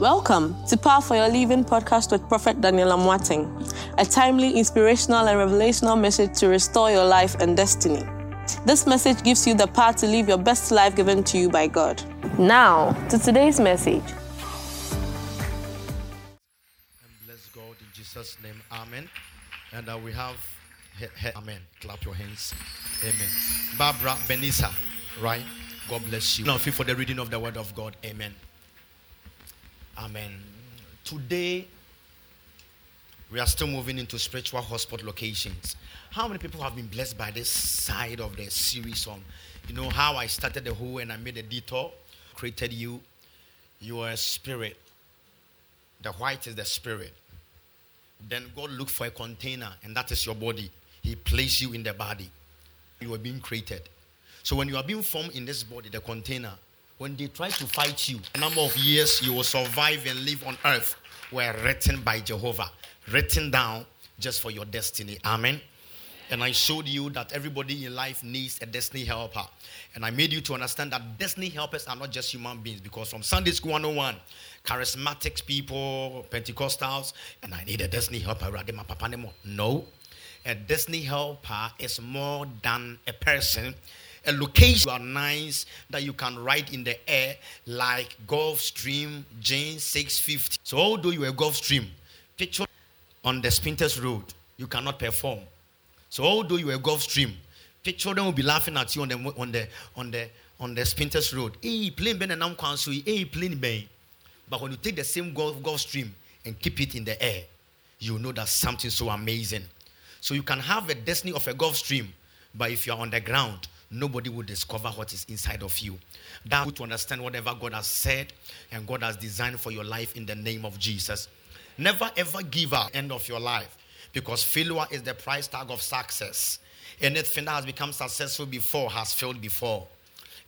Welcome to Power for Your Living podcast with Prophet Daniel Amwating, a timely, inspirational, and revelational message to restore your life and destiny. This message gives you the power to live your best life given to you by God. Now, to today's message. And bless God in Jesus' name. Amen. And uh, we have, he, he, amen. Clap your hands. Amen. Barbara Benisa, right? God bless you. Now, for the reading of the word of God. Amen. Amen. Today, we are still moving into spiritual hotspot locations. How many people have been blessed by this side of the series on, you know, how I started the whole and I made a detour, created you. You are a spirit. The white is the spirit. Then God looked for a container, and that is your body. He placed you in the body. You are being created. So when you are being formed in this body, the container, when they try to fight you, a number of years you will survive and live on earth were written by Jehovah, written down just for your destiny. Amen. And I showed you that everybody in life needs a destiny helper. And I made you to understand that destiny helpers are not just human beings because from Sunday School 101, charismatic people, Pentecostals, and I need a destiny helper. No. A destiny helper is more than a person a location you are nice that you can ride in the air like Gulfstream G 650. So although you're a Gulfstream, picture on the Spintex Road, you cannot perform. So although you're a Gulfstream, picture them will be laughing at you on the on the on the on the Spintex Road. Hey, plane ben and council, hey, plane ben. But when you take the same Gulf Gulfstream and keep it in the air, you know that's something so amazing. So you can have a destiny of a Gulfstream, but if you're on the ground, nobody will discover what is inside of you. That to understand whatever God has said and God has designed for your life in the name of Jesus. Never ever give up end of your life because failure is the price tag of success. Anything that has become successful before has failed before.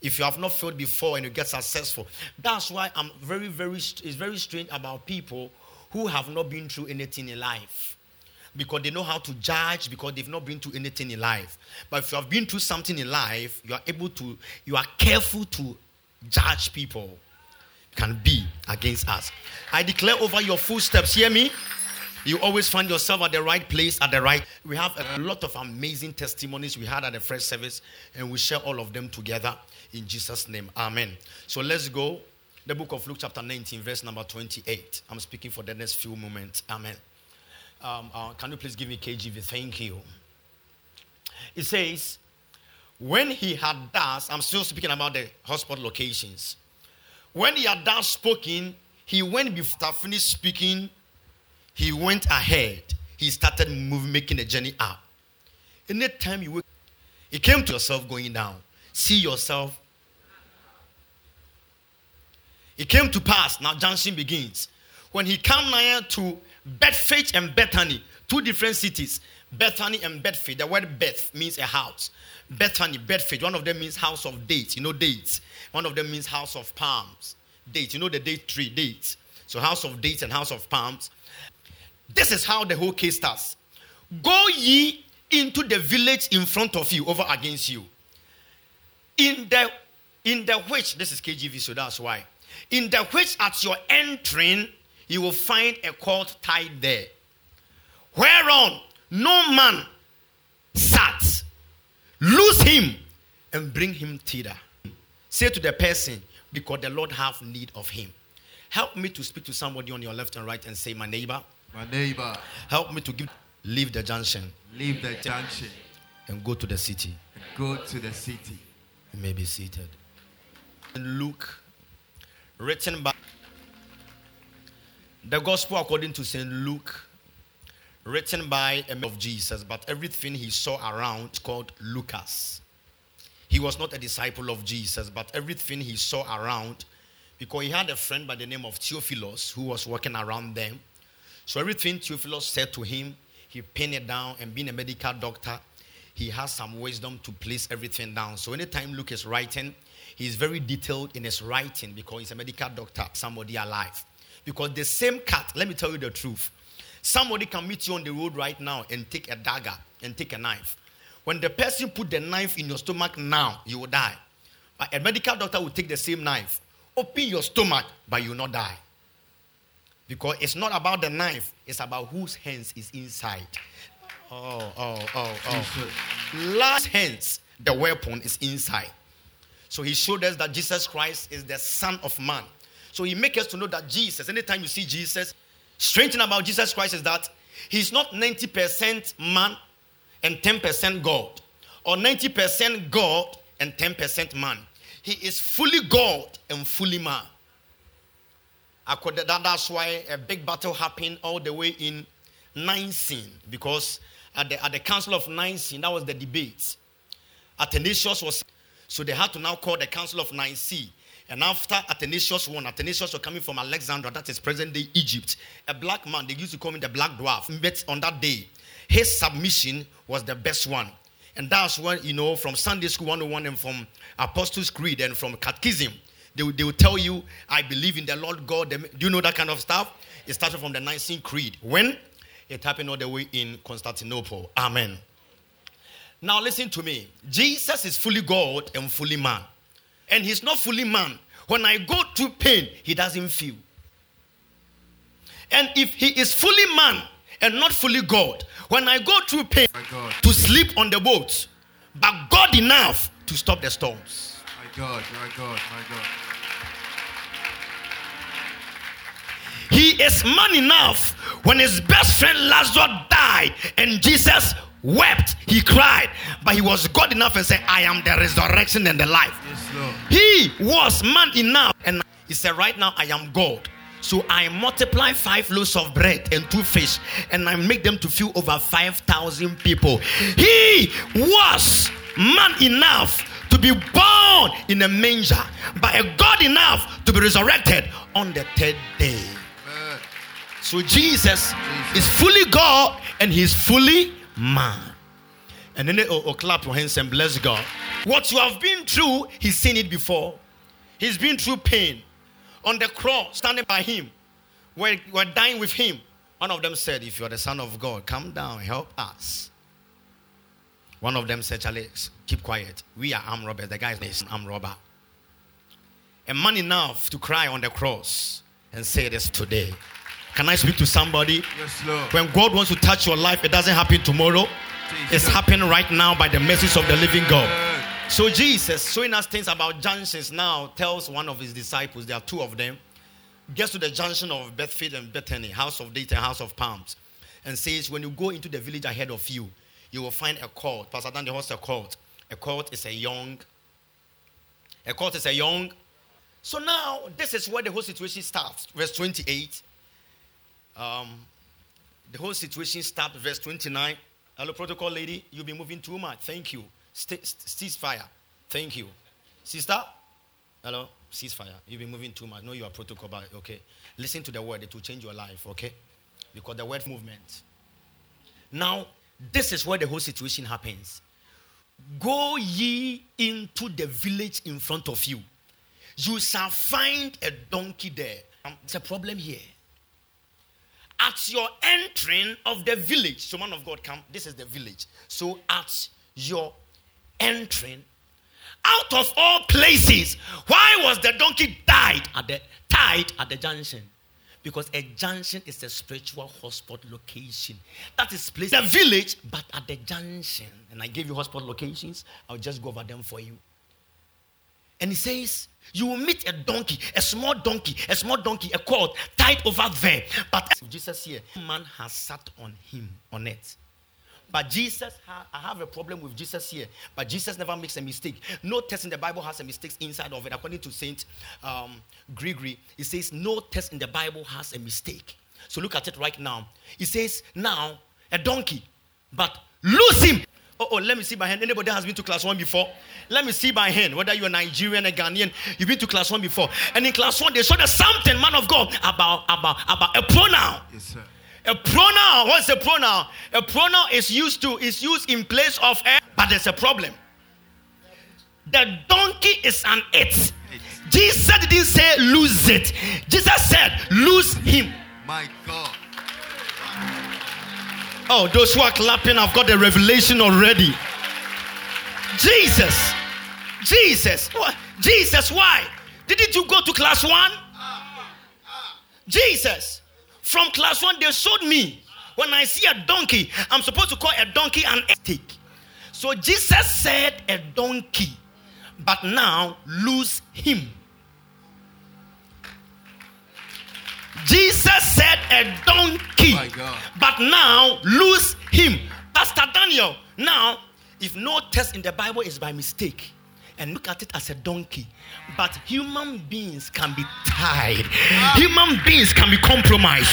If you have not failed before and you get successful, that's why I'm very, very, it's very strange about people who have not been through anything in life because they know how to judge because they've not been through anything in life. But if you have been through something in life, you are able to, you are careful to judge people. Can be against us. I declare over your footsteps, hear me? You always find yourself at the right place at the right. We have a lot of amazing testimonies we had at the first service, and we share all of them together in Jesus' name. Amen. So let's go. The book of Luke, chapter 19, verse number 28. I'm speaking for the next few moments. Amen. Um, uh, can you please give me KJV? Thank you. It says, when he had thus, I'm still speaking about the hotspot locations. When he had thus spoken, he went before finished speaking, he went ahead. He started moving, making a journey up. Anytime you wake, it came to yourself going down. See yourself. It came to pass. Now junction begins. When he came near to Bethphage and Bethany, two different cities. Bethany and Bethphage. The word Beth means a house. Bethany, Bethphage. One of them means house of dates. You know dates. One of them means house of palms. Dates. You know the date tree, dates. So house of dates and house of palms. This is how the whole case starts. Go ye into the village in front of you, over against you. In the in the which this is KJV, so that's why. In the which at your entering you will find a cord tied there, whereon no man sat. Loose him and bring him thither. Say to the person, because the Lord have need of him. Help me to speak to somebody on your left and right and say, My neighbor. My neighbor. Help me to give leave the junction. Leave the junction. And go to the city. Go to the city. You may be seated. Luke, written by the gospel according to St. Luke, written by a man of Jesus, but everything he saw around is called Lucas. He was not a disciple of Jesus, but everything he saw around, because he had a friend by the name of Theophilus who was walking around them. So everything Theophilus said to him, he pinned it down, and being a medical doctor, he has some wisdom to place everything down. So anytime Luke is writing, he's very detailed in his writing because he's a medical doctor, somebody alive. Because the same cat, let me tell you the truth. Somebody can meet you on the road right now and take a dagger and take a knife. When the person put the knife in your stomach now, you will die. But a medical doctor will take the same knife, open your stomach, but you will not die. Because it's not about the knife, it's about whose hands is inside. Oh, oh, oh, oh. Last hands, the weapon is inside. So he showed us that Jesus Christ is the Son of Man. So he makes us to know that Jesus, anytime you see Jesus, strange thing about Jesus Christ is that he's not 90% man and 10% God, or 90% God and 10% man. He is fully God and fully man. That's why a big battle happened all the way in Nicene, because at the, at the Council of Nicene, that was the debate. Athanasius was, so they had to now call the Council of Nicene. And after Athanasius won, Athanasius was coming from Alexandria, that is present day Egypt. A black man, they used to call him the black dwarf. But on that day, his submission was the best one. And that's when, you know, from Sunday School 101 and from Apostles' Creed and from Catechism, they, they will tell you, I believe in the Lord God. Do you know that kind of stuff? It started from the Nicene Creed. When? It happened all the way in Constantinople. Amen. Now listen to me. Jesus is fully God and fully man. And he's not fully man. When I go through pain, he doesn't feel. And if he is fully man and not fully God, when I go through pain to sleep on the boat, but God enough to stop the storms. My God, my God, my God. He is man enough when his best friend Lazarus died and Jesus wept, he cried, but he was God enough and said, I am the resurrection and the life. Yes, he was man enough and he said, Right now I am God. So I multiply five loaves of bread and two fish, and I make them to fill over 5,000 people. He was man enough to be born in a manger, but a God enough to be resurrected on the third day. So Jesus, is fully God and he's fully man. And then oh, oh, clap your hands and bless God. What you have been through, he's seen it before. He's been through pain. On the cross, standing by him. We're, we're dying with him. One of them said, If you're the Son of God, come down, help us. One of them said, Charlie, keep quiet. We are armed robbers. The guy's name is armed robber. A man enough to cry on the cross and say this today. Can I speak to somebody? Yes, Lord. When God wants to touch your life, it doesn't happen tomorrow. Jesus. It's happening right now by the message of the living God. So Jesus, showing us things about junctions now, tells one of his disciples, there are two of them, gets to the junction of Bethphage and Bethany, house of date and house of palms, and says, when you go into the village ahead of you, you will find a colt. Pastor Dan, what's a colt? A colt is a young. A colt is a young. So now, this is where the whole situation starts. Verse 28 um, the whole situation starts, verse 29. Hello, protocol lady, you've been moving too much. Thank you. ceasefire. Thank you. Sister? Hello? Ceasefire. You've been moving too much. No, you are protocol, but okay. Listen to the word, it will change your life, okay? Because the word movement. Now, this is where the whole situation happens. Go ye into the village in front of you. You shall find a donkey there. Um, it's a problem here at your entering of the village. So, man of God, come. This is the village. So, at your entering, out of all places, why was the donkey tied at the tied at the junction? Because a junction is a spiritual hotspot location. That is place the village, but at the junction. And I gave you hotspot locations. I'll just go over them for you. And he says, You will meet a donkey, a small donkey, a small donkey, a cord tied over there. But Jesus here, man has sat on him, on it. But Jesus, I have a problem with Jesus here. But Jesus never makes a mistake. No test in the Bible has a mistake inside of it. According to Saint um, Gregory, he says no text in the Bible has a mistake. So look at it right now. He says now a donkey, but lose him. Oh, oh, let me see by hand. Anybody has been to class one before? Let me see by hand. Whether you're Nigerian or Ghanaian, you've been to class one before. And in class one, they showed us something, man of God, about about about a pronoun. Yes, sir. A pronoun. What's a pronoun? A pronoun is used to is used in place of a, but there's a problem. The donkey is an it. Jesus didn't say lose it. Jesus said lose him. My God. Oh, those who are clapping I've got the revelation already. Jesus. Jesus. What? Jesus, why? Didn't you go to class one? Jesus. From class one, they showed me when I see a donkey, I'm supposed to call a donkey an stick. So Jesus said a donkey, but now lose him. Jesus said a donkey, My God. but now lose him. Pastor Daniel, now, if no test in the Bible is by mistake, and look at it as a donkey, but human beings can be tied, ah. human beings can be compromised.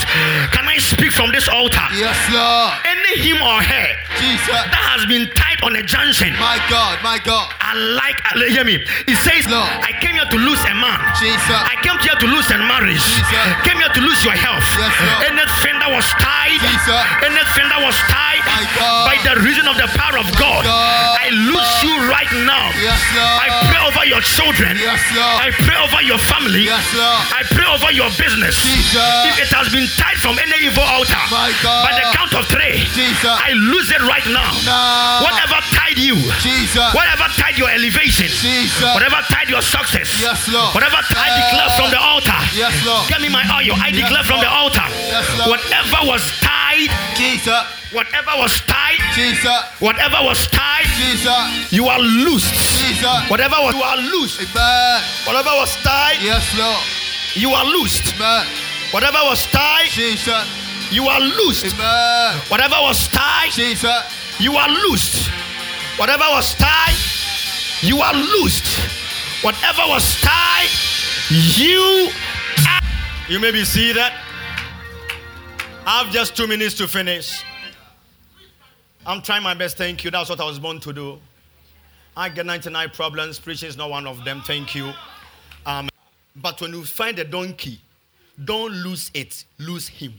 Can I speak from this altar? Yes, Lord. Any him or her Jesus. that has been tied on a junction. My God, my God. I like, uh, hear me. It says, Lord. I came here to lose a man. Jesus. I came here to lose a marriage. Jesus. Came here to lose your health. Yes, Lord. Anything that was tied, Jesus. anything that was tied My God. by the reason of the power of God, God. I lose you right now. Yes, Lord. I pray over your children. Yes, Lord. I pray over your family. Yes, Lord. I pray over your business. Jesus. If it has been tied from any evil altar, My God. by the count of three, Jesus. I lose it right now. Now. Whatever tied you, Jesus. whatever tied your elevation, Jesus. whatever tied your success, Yes, Lord. whatever tied declare from the altar. Yes, Lord. Get me my oil. I declare from the altar. Yes, Lord. Whatever was tied, Jesus. whatever was tied, Jesus. whatever was tied, Jesus. you are loosed. Jesus. Whatever was you are loosed. Amen. Whatever was tied, Yes, Lord. you are loosed. Amen. Whatever was tied, Jesus. you are loosed. Amen. Whatever was tied, Jesus. You are loosed. Whatever was tied, you are loosed. Whatever was tied, you are. You may be seated. I have just two minutes to finish. I'm trying my best. Thank you. That's what I was born to do. I get 99 problems. Preaching is not one of them. Thank you. Um, but when you find a donkey, don't lose it, lose him.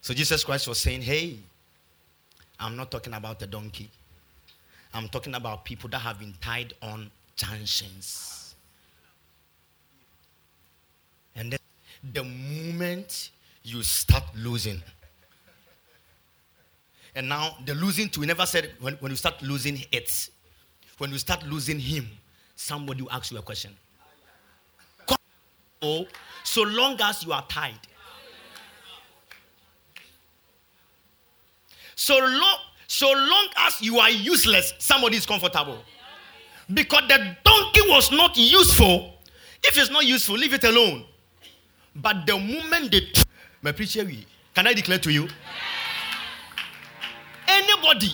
So Jesus Christ was saying, Hey, I'm not talking about the donkey. I'm talking about people that have been tied on junctions. And then the moment you start losing, and now the losing too, we never said when, when you start losing it, when you start losing him, somebody will ask you a question. Oh, so long as you are tied. So long, so long as you are useless, somebody is comfortable. Because the donkey was not useful. If it's not useful, leave it alone. But the moment they t- my preacher, can I declare to you? Anybody,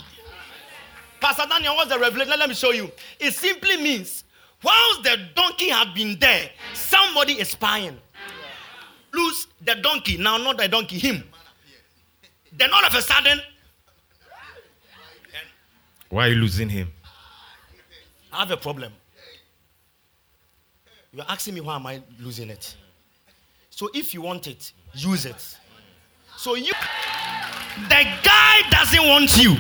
Pastor Daniel, what's the revelation? Let me show you. It simply means, whilst the donkey had been there, somebody is spying. Lose the donkey, now not the donkey, him. Then all of a sudden, Why are you losing him? I have a problem. You're asking me why am I losing it? So if you want it, use it. So you the guy doesn't want you.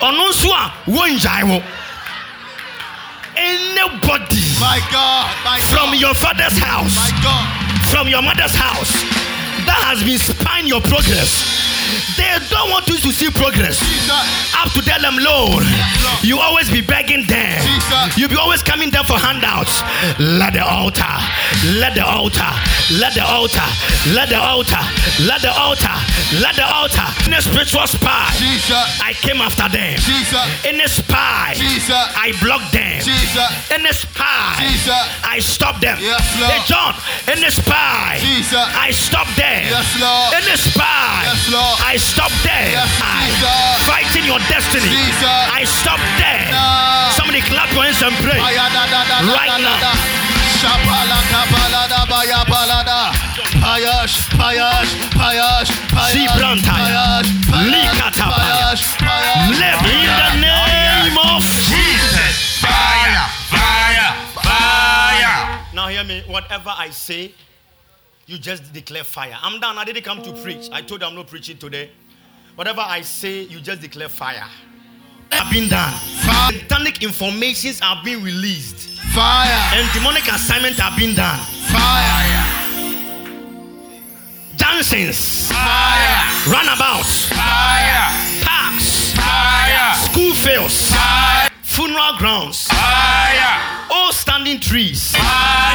Ononsua wonjaiwo. Anybody My God. My from your father's house, My God. from your mother's house, that has been spying your progress. They don't want you to see progress. Jesus. Up to tell them, Lord, you always be begging them. Jesus. You be always coming there for handouts. Let the altar, let the altar, let the altar, let the altar, let the altar, let the altar. In a spiritual spy, Jesus. I came after them. Jesus. In a spy, Jesus. I blocked them. Jesus. In a spy, Jesus. I stopped them. Yes, Lord. Hey, John, in a spy, Jesus. I stopped them. Yes, Lord. In a spy, Yes, Lord. I stopped there. Yes, Fighting your destiny. Jesus. I stopped there. No. Somebody clap your hands and pray. Right now. Shapala kapalada baya palada. Payash, payash, payash, payash. Zibrantaya. Payash, payash, Likatapaya. payash, payash. Live in the name of Jesus! Fire! Fire! Fire! Now hear me. Whatever I say, you just declare fire. I'm done. I didn't come to preach. I told you I'm not preaching today. Whatever I say, you just declare fire. I've been done. Fire. Satanic informations are being released, Fire, and demonic assignments are being done. fire, Dancings, Fire! runabouts, Fire! parks, Fire! school fields, Fire! funeral grounds, Fire! all standing trees, Fire!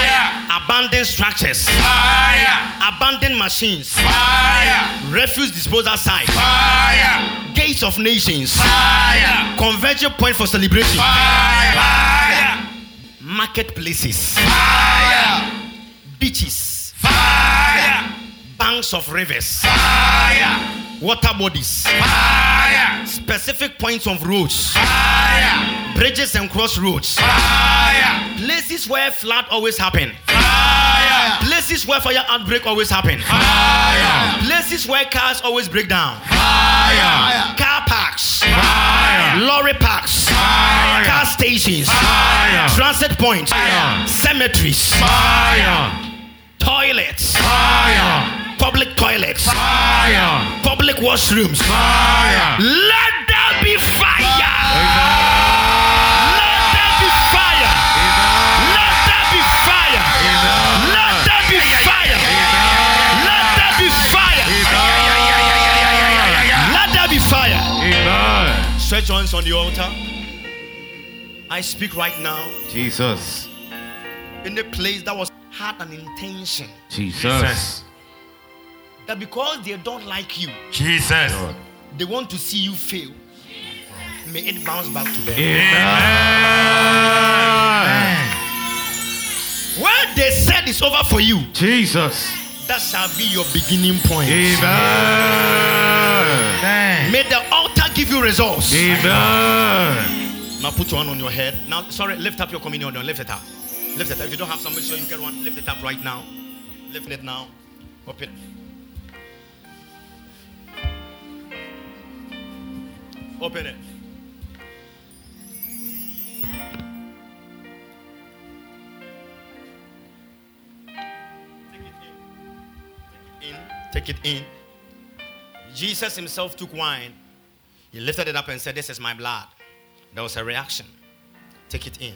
Abandoned structures, Fire. abandoned machines, Fire. refuse disposal sites, Fire. gates of nations, Fire. converging point for celebration, Fire. marketplaces, Fire. beaches, Fire. banks of rivers, Fire. water bodies, Fire. specific points of roads, Fire. bridges and crossroads, Fire. places where flood always happen, Fire. Places where fire outbreak always happen, Fire. places where cars always break down, Fire. car parks, Fire. lorry parks, Fire. car stations, Fire. transit points, Fire. cemeteries, Fire. toilets, Fire. public toilets, Fire. public washrooms. Fire. Let there be fire. Let Stretch your hands on the altar. I speak right now Jesus. in the place that was had an intention Jesus. that because they don't like you, Jesus. they want to see you fail. Jesus. May it bounce back to them. Amen. Where they said it's over for you, Jesus. that shall be your beginning point. Amen. May the give you results. Amen. Now put your hand on your head. Now, sorry, lift up your communion. Don't lift it up. Lift it up. If you don't have somebody, sure you get one. Lift it up right now. Lift it now. Open. Open it. Take it in. Take it in. Take it in. Jesus himself took wine. He lifted it up and said, This is my blood. There was a reaction. Take it in.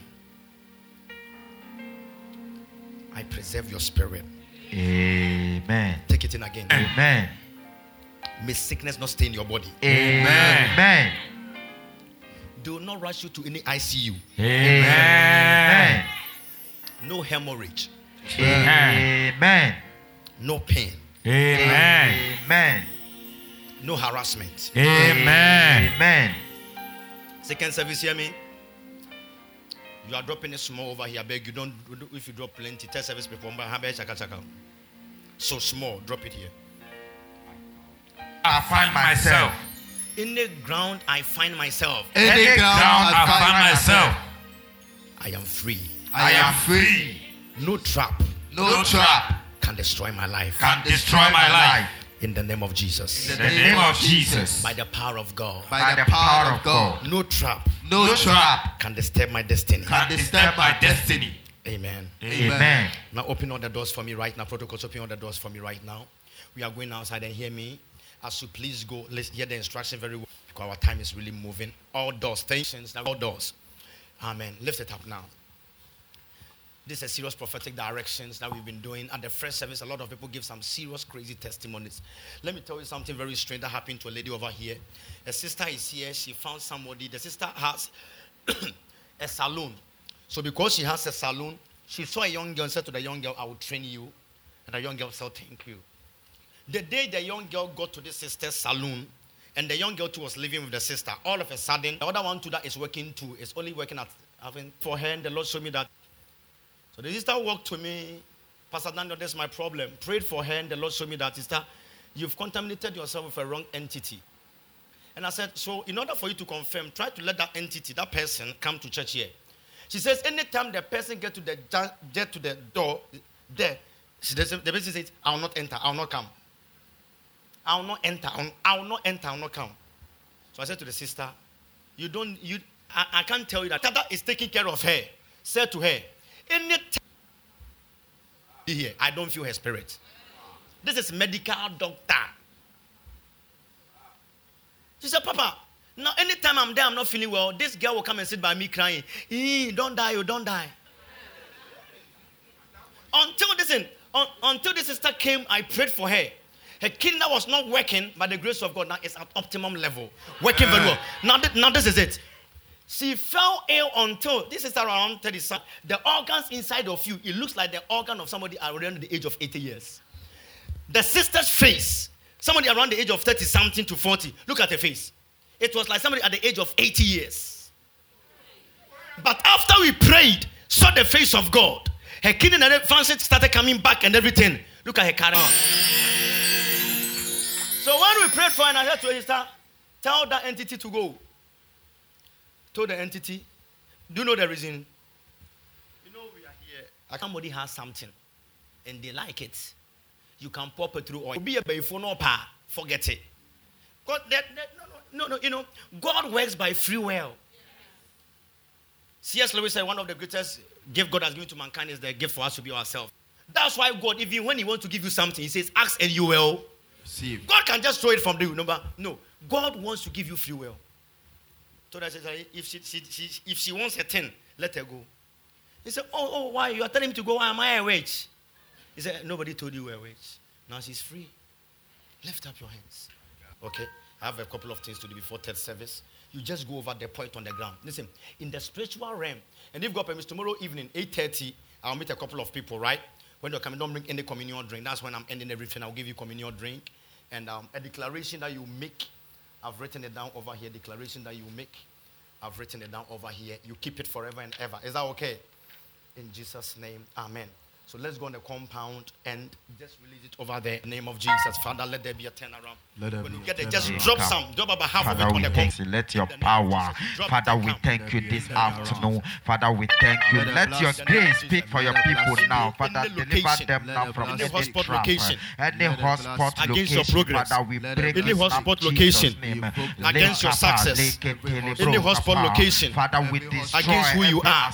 I preserve your spirit. Amen. Take it in again. Amen. May sickness not stay in your body. Amen. They will not rush you to any ICU. Amen. No hemorrhage. Amen. No pain. Amen. Amen. No harassment. Amen. Amen. Second service, hear me? You are dropping it small over here. I beg you don't. If you drop plenty, tell service people. chaka, chaka. So small, drop it here. I find myself. In the ground, I find myself. Any ground I find myself. I am free. I am free. No trap No trap can destroy my life. can destroy my life. In the name of Jesus. In the name of Jesus. By the power of God. By the power of God. No trap No trap can disturb my destiny. can disturb my destiny. Amen. Amen. Now open all the doors for me right now. Protocols, open all the doors for me right now. We are going outside and hear me. As you please go, let's hear the instruction very well because our time is really moving. All doors, stations, all doors. Amen. Lift it up now. This is serious prophetic directions that we've been doing. At the first service, a lot of people give some serious, crazy testimonies. Let me tell you something very strange that happened to a lady over here. A sister is here. She found somebody. The sister has a salon. So because she has a salon, she saw a young girl and said to the young girl, I will train you. And the young girl said, Thank you. The day the young girl got to the sister's salon, and the young girl too was living with the sister, all of a sudden, the other one too that is working too is only working at having for her, and the Lord showed me that. So the sister walked to me, Pastor Daniel, that's my problem. Prayed for her, and the Lord showed me that, sister, you've contaminated yourself with a wrong entity. And I said, so in order for you to confirm, try to let that entity, that person, come to church here. She says, anytime the person get to the get to the door, there, she does, the person says, I will not enter, I will not come. I will not enter, I will, not enter, I will not come. So I said to the sister, you don't, you, I, I can't tell you that. Tata is taking care of her. Said to her, anytime here, I don't feel her spirit. This is medical doctor. She said, Papa, now anytime I'm there, I'm not feeling well. This girl will come and sit by me crying. "Eh, don't die, you don't die. Until listen, un- until this sister came, I prayed for her. Her kidney was not working by the grace of God. Now it's at optimum level, working very well. Now, now this is it. She fell ill until this is around 30 something. The organs inside of you, it looks like the organ of somebody around the age of 80 years. The sister's face, somebody around the age of 30 something to 40. Look at her face. It was like somebody at the age of 80 years. But after we prayed, saw the face of God, her kidney and function started coming back and everything. Look at her car So when we prayed for to her, tell that entity to go. Told the entity, do you know the reason? You know we are here. Somebody has something and they like it. You can pop it through oil. Be a before no pa, forget it. God, that, that, no, no, no, you know, God works by free will. C.S. Lewis said one of the greatest gift God has given to mankind is the gift for us to be ourselves. That's why God, even when He wants to give you something, He says, ask and you will. Receive. God can just throw it from the number. No, God wants to give you free will. That says, if she, she, she, if she wants a thing, let her go. He said, oh, oh, why? You are telling me to go. Why am I a witch? He said, nobody told you you were a witch. Now she's free. Lift up your hands. Okay? I have a couple of things to do before third service. You just go over the point on the ground. Listen, in the spiritual realm, and if God permits, tomorrow evening, 8.30, I'll meet a couple of people, right? When you're coming, don't bring any communion drink. That's when I'm ending everything. I'll give you communion drink. And um, a declaration that you make, I've written it down over here. Declaration that you make, I've written it down over here. You keep it forever and ever. Is that okay? In Jesus' name, amen. So let's go on the compound and just release it over there. In the name of Jesus. Father, let there be a turnaround. Let there when be you a get there, just drop some. Drop about half Father, of it on the thank compound. you. Let your In the name of power, Father, we thank you this afternoon. Father, we thank you. Let your grace speak for your people now. Father, deliver them now from any In the hotspot location. any hotspot Against your progress. Father, we the break Any hotspot location. Against your success. Any hotspot location. Father, we destroy Against who you are.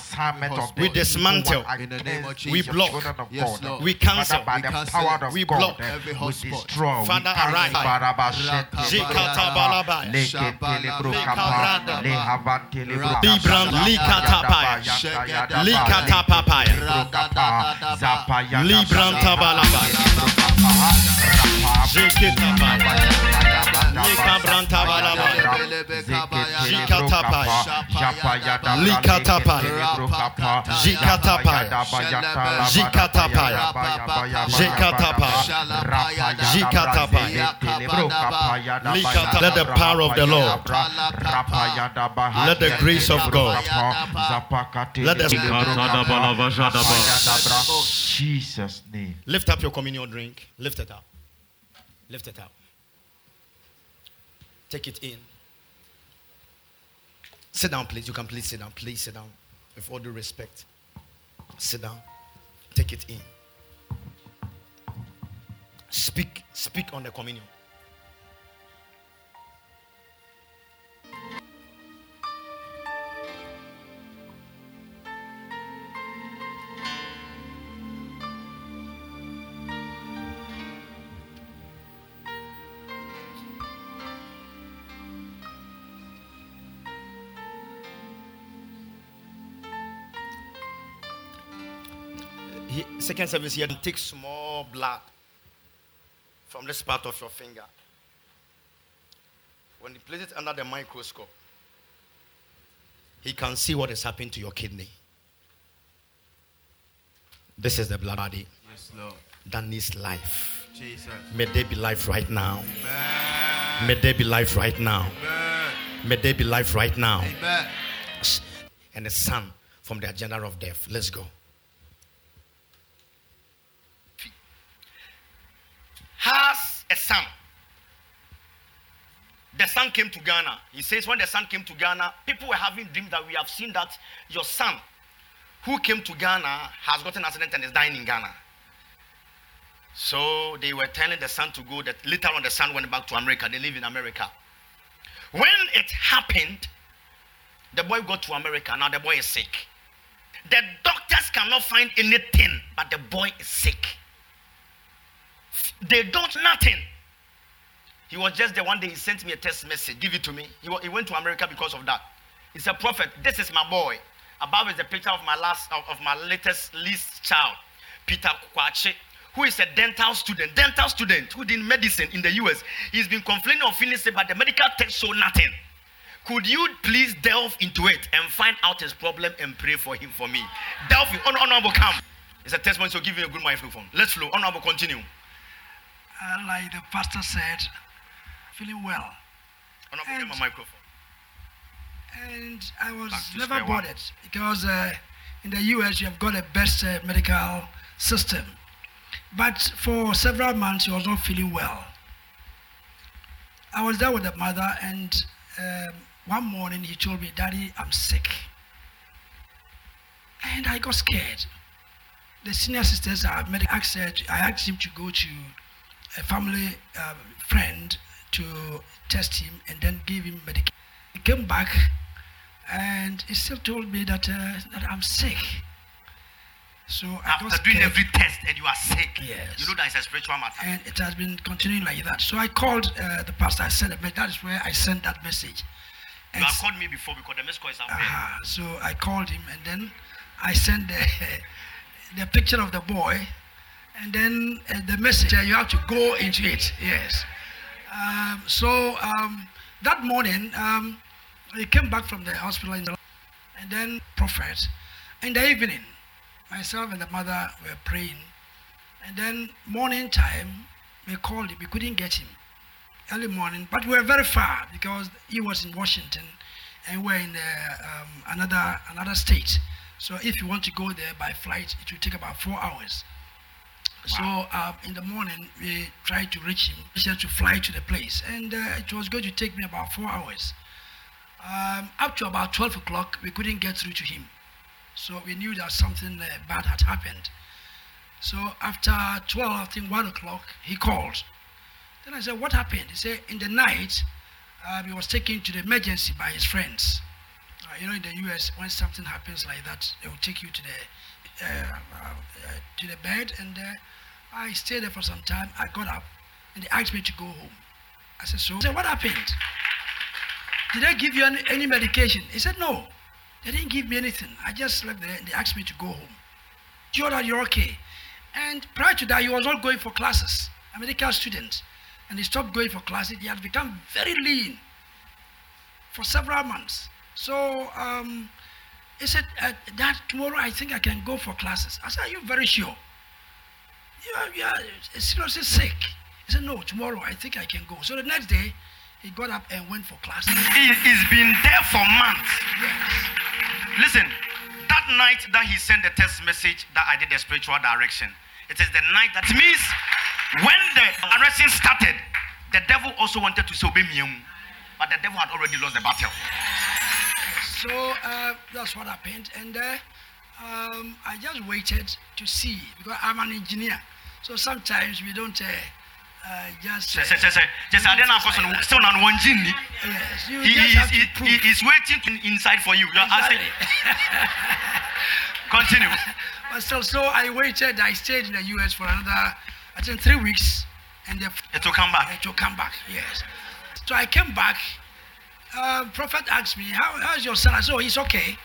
We dismantle. evil one In the name of against We block. Children of Yes, God. Lord. We cancel. Father, by We the cancel. power of We God, block every we hotspot. destroy. Father, we cancel arise. Barabashete, Jikatabalaba. Leketelebro, Lekabranda. kapa, lehavantelebro, kapa, Libram likatapaya. Yadaba, Likatapapaya. Lebro, kapa, Zapa, Yadaba, Libram tabalaba. Jikatapaya. Let the power of the Lord, let the grace of God, let the Jesus name. lift up your communion drink. Lift it up. Lift it up. Take it in. Sit down, please. You can please sit down. Please sit down. With all due respect. Sit down. Take it in. Speak. Speak on the communion. Second service here, take small blood from this part of your finger. When he places it under the microscope, he can see what is happening to your kidney. This is the blood body Yes, Lord. that needs life. Jesus. May there be life right now. Amen. May there be life right now. Amen. May there be life right now. Amen. And the son from the agenda of death. Let's go. Has a son. The son came to Ghana. He says, when the son came to Ghana, people were having dreams that we have seen that your son, who came to Ghana, has gotten an accident and is dying in Ghana. So they were telling the son to go. That later on, the son went back to America. They live in America. When it happened, the boy got to America. Now the boy is sick. The doctors cannot find anything, but the boy is sick. They don't nothing. He was just the one day he sent me a text message. Give it to me. He, he went to America because of that. He said, Prophet, this is my boy. Above is a picture of my last of, of my latest least child, Peter Kwache, who is a dental student, dental student who did medicine in the US. He's been complaining of feeling sick, but the medical test show nothing. Could you please delve into it and find out his problem and pray for him for me? Delve in. Hon- Honorable, come. It's a testimony, so give me a good microphone. Let's flow. Honorable, continue. Uh, like the pastor said, feeling well. And- my microphone. And I was never bothered because uh, in the US you have got a best uh, medical system. But for several months he was not feeling well. I was there with the mother, and um, one morning he told me, Daddy, I'm sick. And I got scared. The senior sisters are medical. Asked, I asked him to go to a family um, friend to test him and then give him medication. He came back and he still told me that, uh, that I'm sick. So After doing every test and you are sick, Yes. you know that it's a spiritual matter. and it has been continuing like that. So I called uh, the pastor. I sent a. That is where I sent that message. You have called me before because the call is out uh-huh. So I called him, and then I sent the, the picture of the boy, and then uh, the message. uh, You have to go into it. Yes. Um, so um, that morning, um, he came back from the hospital, the, and then prophet. In the evening, myself and the mother were praying, and then morning time, we called him. We couldn't get him early morning, but we were very far because he was in Washington and we're in uh, um, another another state. So if you want to go there by flight, it will take about four hours. So uh, in the morning, we tried to reach him, just to fly to the place, and uh, it was going to take me about four hours. Um, up to about 12 o'clock, we couldn't get through to him. So we knew that something uh, bad had happened. So after 12, I think 1 o'clock, he called. Then I said, What happened? He said, In the night, uh, he was taken to the emergency by his friends. Uh, you know, in the US, when something happens like that, they will take you to the, to the bed. And uh, I stayed there for some time. I got up and they asked me to go home. I said, So? I said, What happened? Did they give you any, any medication? He said, No. They didn't give me anything. I just slept there and they asked me to go home. Sure you're okay. And prior to that, he was not going for classes, a medical student. And he stopped going for classes. He had become very lean for several months. So um, he said, uh, Dad, tomorrow I think I can go for classes. I said, Are you very sure? You are, you are seriously sick. He said, No, tomorrow I think I can go. So the next day, he got up and went for classes. He, he's been there for months. Yes. Listen, that night that he sent the text message that I did the spiritual direction, it is the night that means when the arresting started, the devil also wanted to "Obey me, but the devil had already lost the battle. So uh, that's what happened, and uh, um, I just waited to see because I'm an engineer. So sometimes we don't uh, uh, just. You, genie. Yes, you He, just he, have he, to prove. he is waiting inside for you. You're asking. Continue. But still, so I waited. I stayed in the U.S. for another, I think, three weeks, and the It will come back. uh, to come back. Yes. So I came back. Uh, prophet asked me, How, "How's your son?" I said, "Oh, he's okay."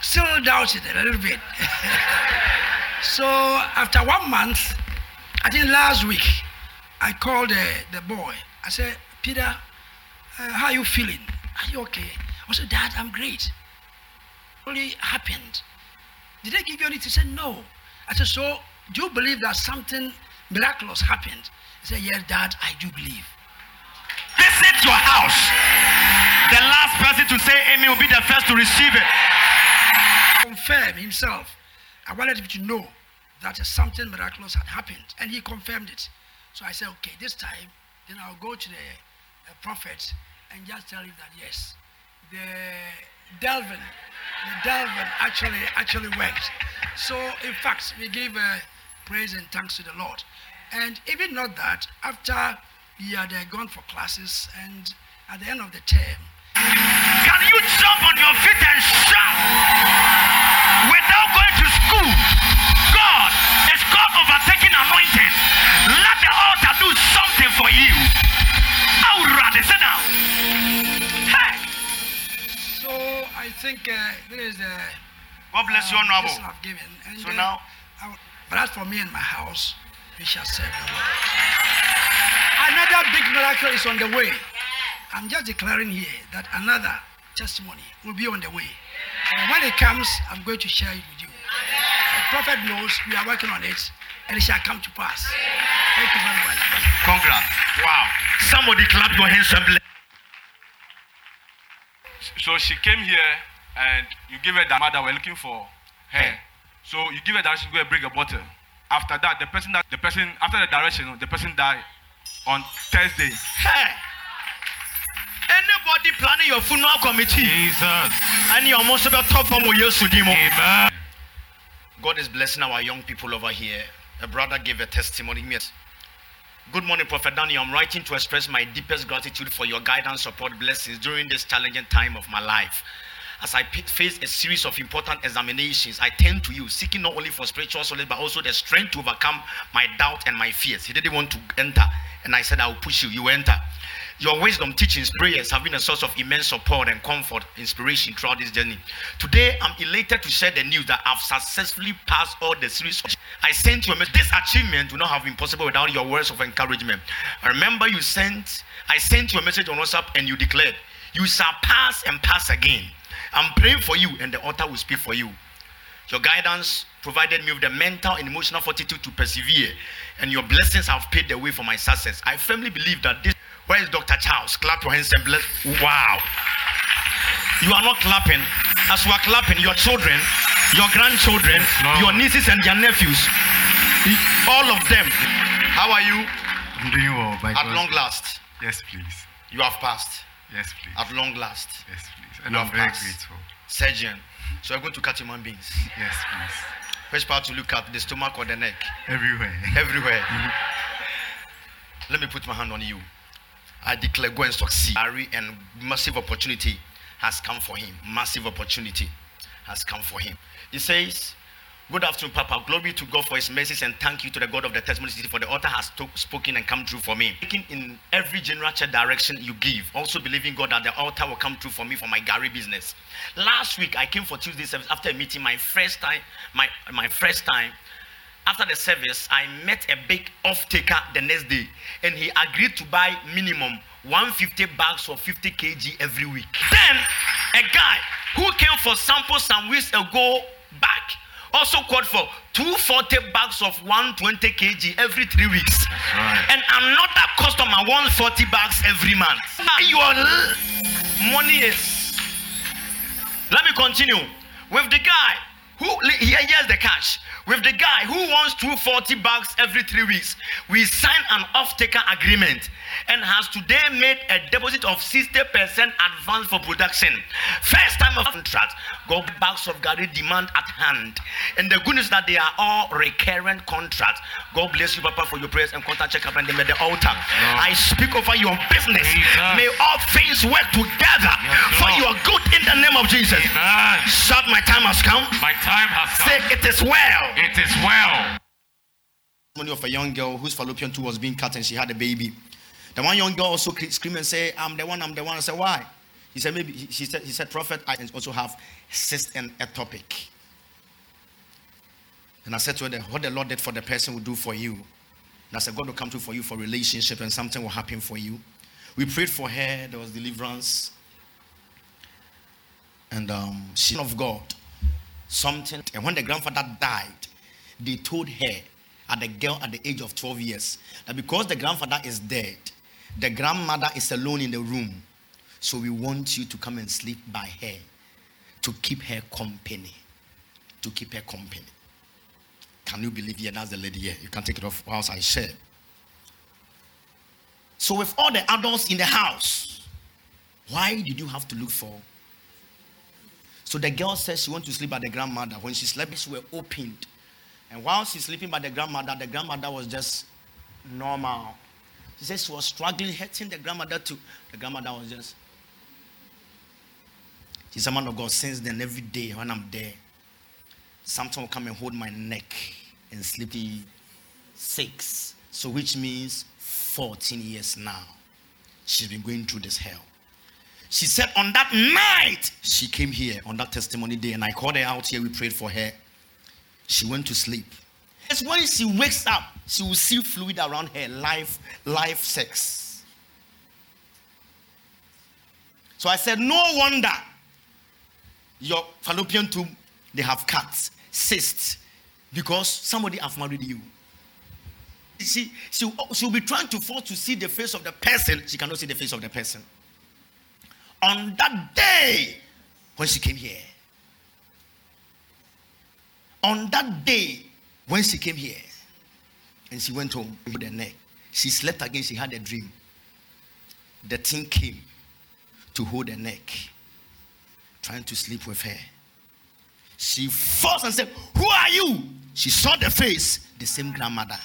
Still doubted a little bit. so after one month, I think last week, I called uh, the boy. I said, "Peter, uh, how are you feeling? Are you okay?" I said, "Dad, I'm great." Really happened. Did they give you anything? He said, No. I said, So do you believe that something miraculous happened? He said, Yes, Dad, I do believe. Visit your house. The last person to say amen will be the first to receive it. Confirm himself. I wanted him to know that something miraculous had happened, and he confirmed it. So I said, Okay, this time, then I'll go to the uh, prophet and just tell him that yes, the Delvin, the Delvin actually actually worked. So in fact, we gave uh, praise and thanks to the Lord. And even not that, after he had uh, gone for classes, and at the end of the term, Can you jump on your feet and shout without going to school? God is called overtaking anointing. Let the altar do something for you. I would rather sit down. Hey, so I think uh, this is the God bless you, uh, Honorable. blessing I've given. And, So uh, now- I but as for me and my house, we shall serve the Lord. Another big miracle is on the way. I'm just declaring here that another testimony will be on the way. And when it comes, I'm going to share it with you. The prophet knows we are working on it, and it shall come to pass. Thank you very much. Congrats. Wow. Somebody clap your hands and bless. So she came here and you give her the mother we're looking for her. So you give her the direction, go and bring a bottle. After that, the person that the person after the direction, the person died on Thursday. Hey. Anybody planning your funeral committee? Jesus. And about top from Yesudimo. Amen. God is blessing our young people over here. A brother gave a testimony. Yes. Good morning, Prophet Daniel. I'm writing to express my deepest gratitude for your guidance, support, blessings during this challenging time of my life. As I face a series of important examinations, I turn to you, seeking not only for spiritual solace, but also the strength to overcome my doubt and my fears. He didn't want to enter, and I said, I will push you. You enter. Your wisdom, teachings, prayers have been a source of immense support and comfort, inspiration throughout this journey. Today, I'm elated to share the news that I've successfully passed all the series. I sent you a message. This achievement would not have been possible without your words of encouragement. I remember you sent, I sent you a message on WhatsApp and you declared, You shall pass and pass again. I'm praying for you, and the altar will speak for you. Your guidance provided me with the mental and emotional fortitude to persevere, and your blessings have paved the way for my success. I firmly believe that this. Where is Dr. Charles? Clap your hands and bless. Wow. You are not clapping. As you are clapping, your children, your grandchildren, your nieces and your nephews, all of them. How are you? I'm doing well by At long last, Yes, please. you have passed. Yes, please. At long last, Yes, please. And I'm very grateful. surgeon. So you're going to cut human beings. Yes, please. Which part to look at? The stomach or the neck? Everywhere. everywhere. Mm-hmm. Let me put my hand on you. I declare go and succeed. Harry and massive opportunity has come for him. Massive opportunity has come for him. He says, Good afternoon, Papa. Glory to God for his mercies and thank you to the God of the testimony city for the altar has spoken and come true for me. Taking in every general church direction you give, also believing God that the altar will come true for me for my gari business. Last week I came for Tuesday service after a meeting, my first time, my my first time after the service, I met a big off taker the next day, and he agreed to buy minimum 150 bags of 50 kg every week. Then, a guy who came for sample some weeks ago back also called for 240 bags of 120 kg every three weeks, right. and another customer 140 bags every month. Ah. Your money is. Let me continue. With the guy who here, here's the cash. With the guy who wants 240 bags every three weeks, we sign an off-taker agreement and has today made a deposit of 60% advance for production. First time of contract, got bags of gari demand at hand. And the good news that they are all recurrent contracts. God bless you, Papa, for your prayers and contact check up and them at the altar. I speak over your business. Jesus. May all things work together Yes, for your good in the name of Jesus. Amen. Shout, my time has come. My time has come. Say, it is well. It is well. Testimony of a young girl whose fallopian tube was being cut and she had a baby. The one young girl also cre- screamed and said, I'm the one, I'm the one. I said, why? He said, maybe, he, said, he said, prophet, I also have cyst and ectopic. And I said to her, what the Lord did for the person will do for you. And I said, God will come through for you for relationship and something will happen for you. We prayed for her, there was deliverance. And um, she of God, something. And when the grandfather died, they told her at the girl at the age of 12 years that because the grandfather is dead, the grandmother is alone in the room. So we want you to come and sleep by her to keep her company. To keep her company. Can you believe? Yeah, that's the lady here. You can take it off whilst I share. So, with all the adults in the house, why did you have to look for? So the girl says she wants to sleep by the grandmother. When she slept, she were opened. And while she's sleeping by the grandmother, the grandmother was just normal. She says she was struggling, hurting the grandmother too. The grandmother was just. She's a man of God. Since then, every day when I'm there, something will come and hold my neck and sleepy six. So which means 14 years now. She's been going through this hell. She said on that night, she came here on that testimony day, and I called her out here. We prayed for her. She went to sleep. It's when she wakes up, she will see fluid around her, life, life sex. So I said, no wonder your fallopian tube, they have cuts, cysts, because somebody have married you. She, she, she'll be trying to force to see the face of the person. She cannot see the face of the person. On that day, when she came here, on that day, when she came here, and she went home with her neck, she slept again. She had a dream. The thing came to hold her neck, trying to sleep with her. She forced and said, Who are you? She saw the face, the same grandmother.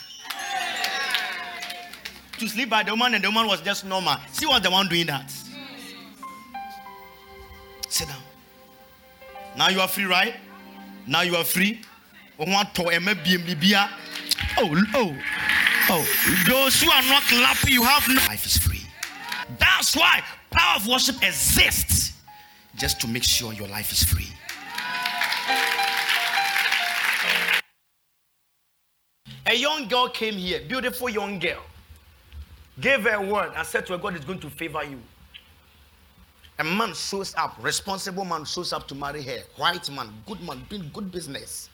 To sleep by the woman, and the woman was just normal. She was the one doing that. Sit down. Now you are free, right? Now you are free. Oh, oh, oh. Those who are not clapping, you have no life is free. That's why power of worship exists just to make sure your life is free. A young girl came here, beautiful young girl, gave her a word and said to her, God is going to favor you. A man shows up, responsible man shows up to marry her. White man, good man, doing good business.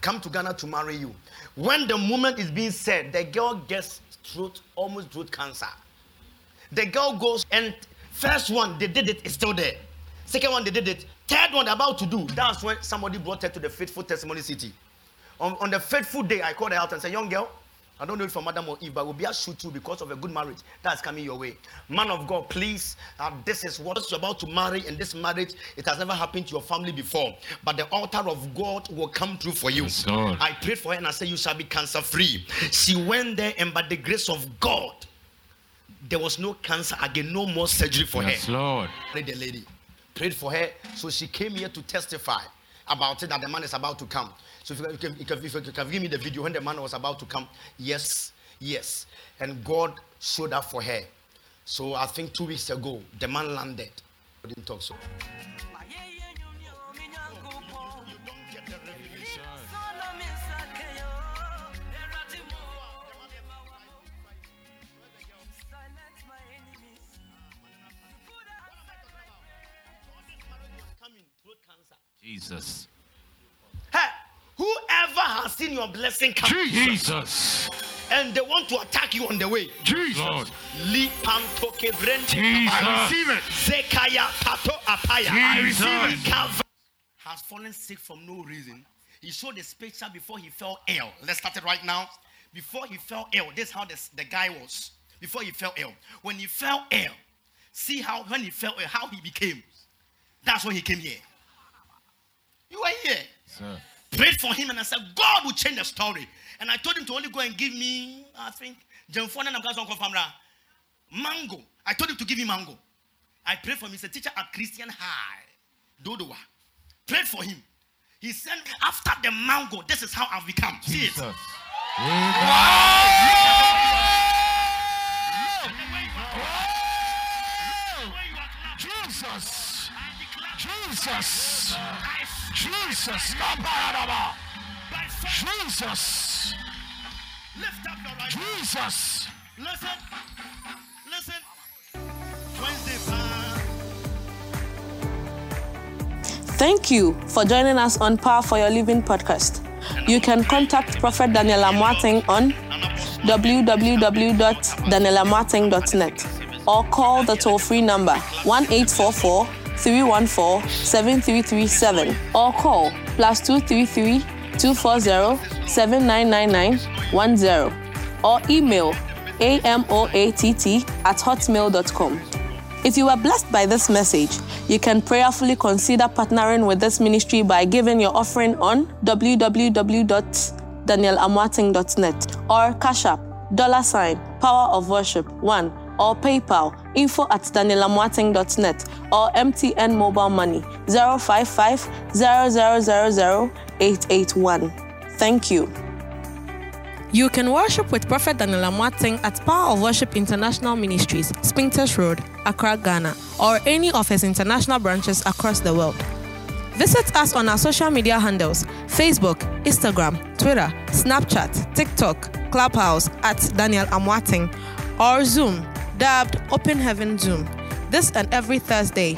Come to Ghana to marry you. When the moment is being said, the girl gets throat, almost throat cancer. The girl goes and first one, they did it, it's still there. Second one, they did it. Third one, about to do. That's when somebody brought her to the faithful testimony city. On, on the faithful day, I called her out and said, Young girl, I don't know if from Adam or Eve, but will be a shoot you because of a good marriage that's coming your way. Man of God, please, uh, this is what you're about to marry, and this marriage, it has never happened to your family before. But the altar of God will come through for you. Yes, I prayed for her and I said, You shall be cancer free. She went there, and by the grace of God, there was no cancer again, no more surgery for yes, her. Lord. The lady prayed for her, so she came here to testify about it that the man is about to come. So if you, can, if, you can, give me the video when the man was about to come, yes, yes. And God showed up for her. So I think two weeks ago, the man landed. I didn't talk so. Jesus. Whoever has seen your blessing come Jesus. and they want to attack you on the way. Jesus. Lord. Lipantoke vrente Jesus. I receive it. Zekaya pato apaya. I Jesus. receive it. Has fallen sick from no reason. He showed the picture before he fell ill. Let's start it right now. Before he fell ill, this is how this, the guy was. Before he fell ill. When he fell ill, see how when he fell ill, how he became. That's when he came here. You are here. Sir. Prayed for him and I said, God will change the story. And I told him to only go and give me, I think, Jemfone mango. I told him to give me mango. I prayed for him. He's a teacher at Christian High, Dodowa. Prayed for him. He said, after the mango, this is how I've become. See it. Jesus. Jesus. Jesus. Jesus. Jesus. Lift up your right hand. Jesus. Listen. Listen. Wednesday, man. Thank you for joining us on Power for Your Living podcast. You can contact Prophet Daniel Amoateng on www.danielamoateng.net or call the toll free number 1 314 7337 or call plus 233 240 7999 or email amoatt at hotmail.com. If you were blessed by this message, you can prayerfully consider partnering with this ministry by giving your offering on www.danielamoateng.net or Cash App, dollar sign, Power of Worship 1 or PayPal, info at danielamoateng.net or MTN Mobile Money 055 881. Thank you. You can worship with Prophet Daniel Amoateng at Power of Worship International Ministries, Spintex Road, Accra, Ghana, or any of his international branches across the world. Visit us on our social media handles Facebook, Instagram, Twitter, Snapchat, TikTok, Clubhouse at Daniel Amoateng, or Zoom, dubbed Open Heaven Zoom. This and every Thursday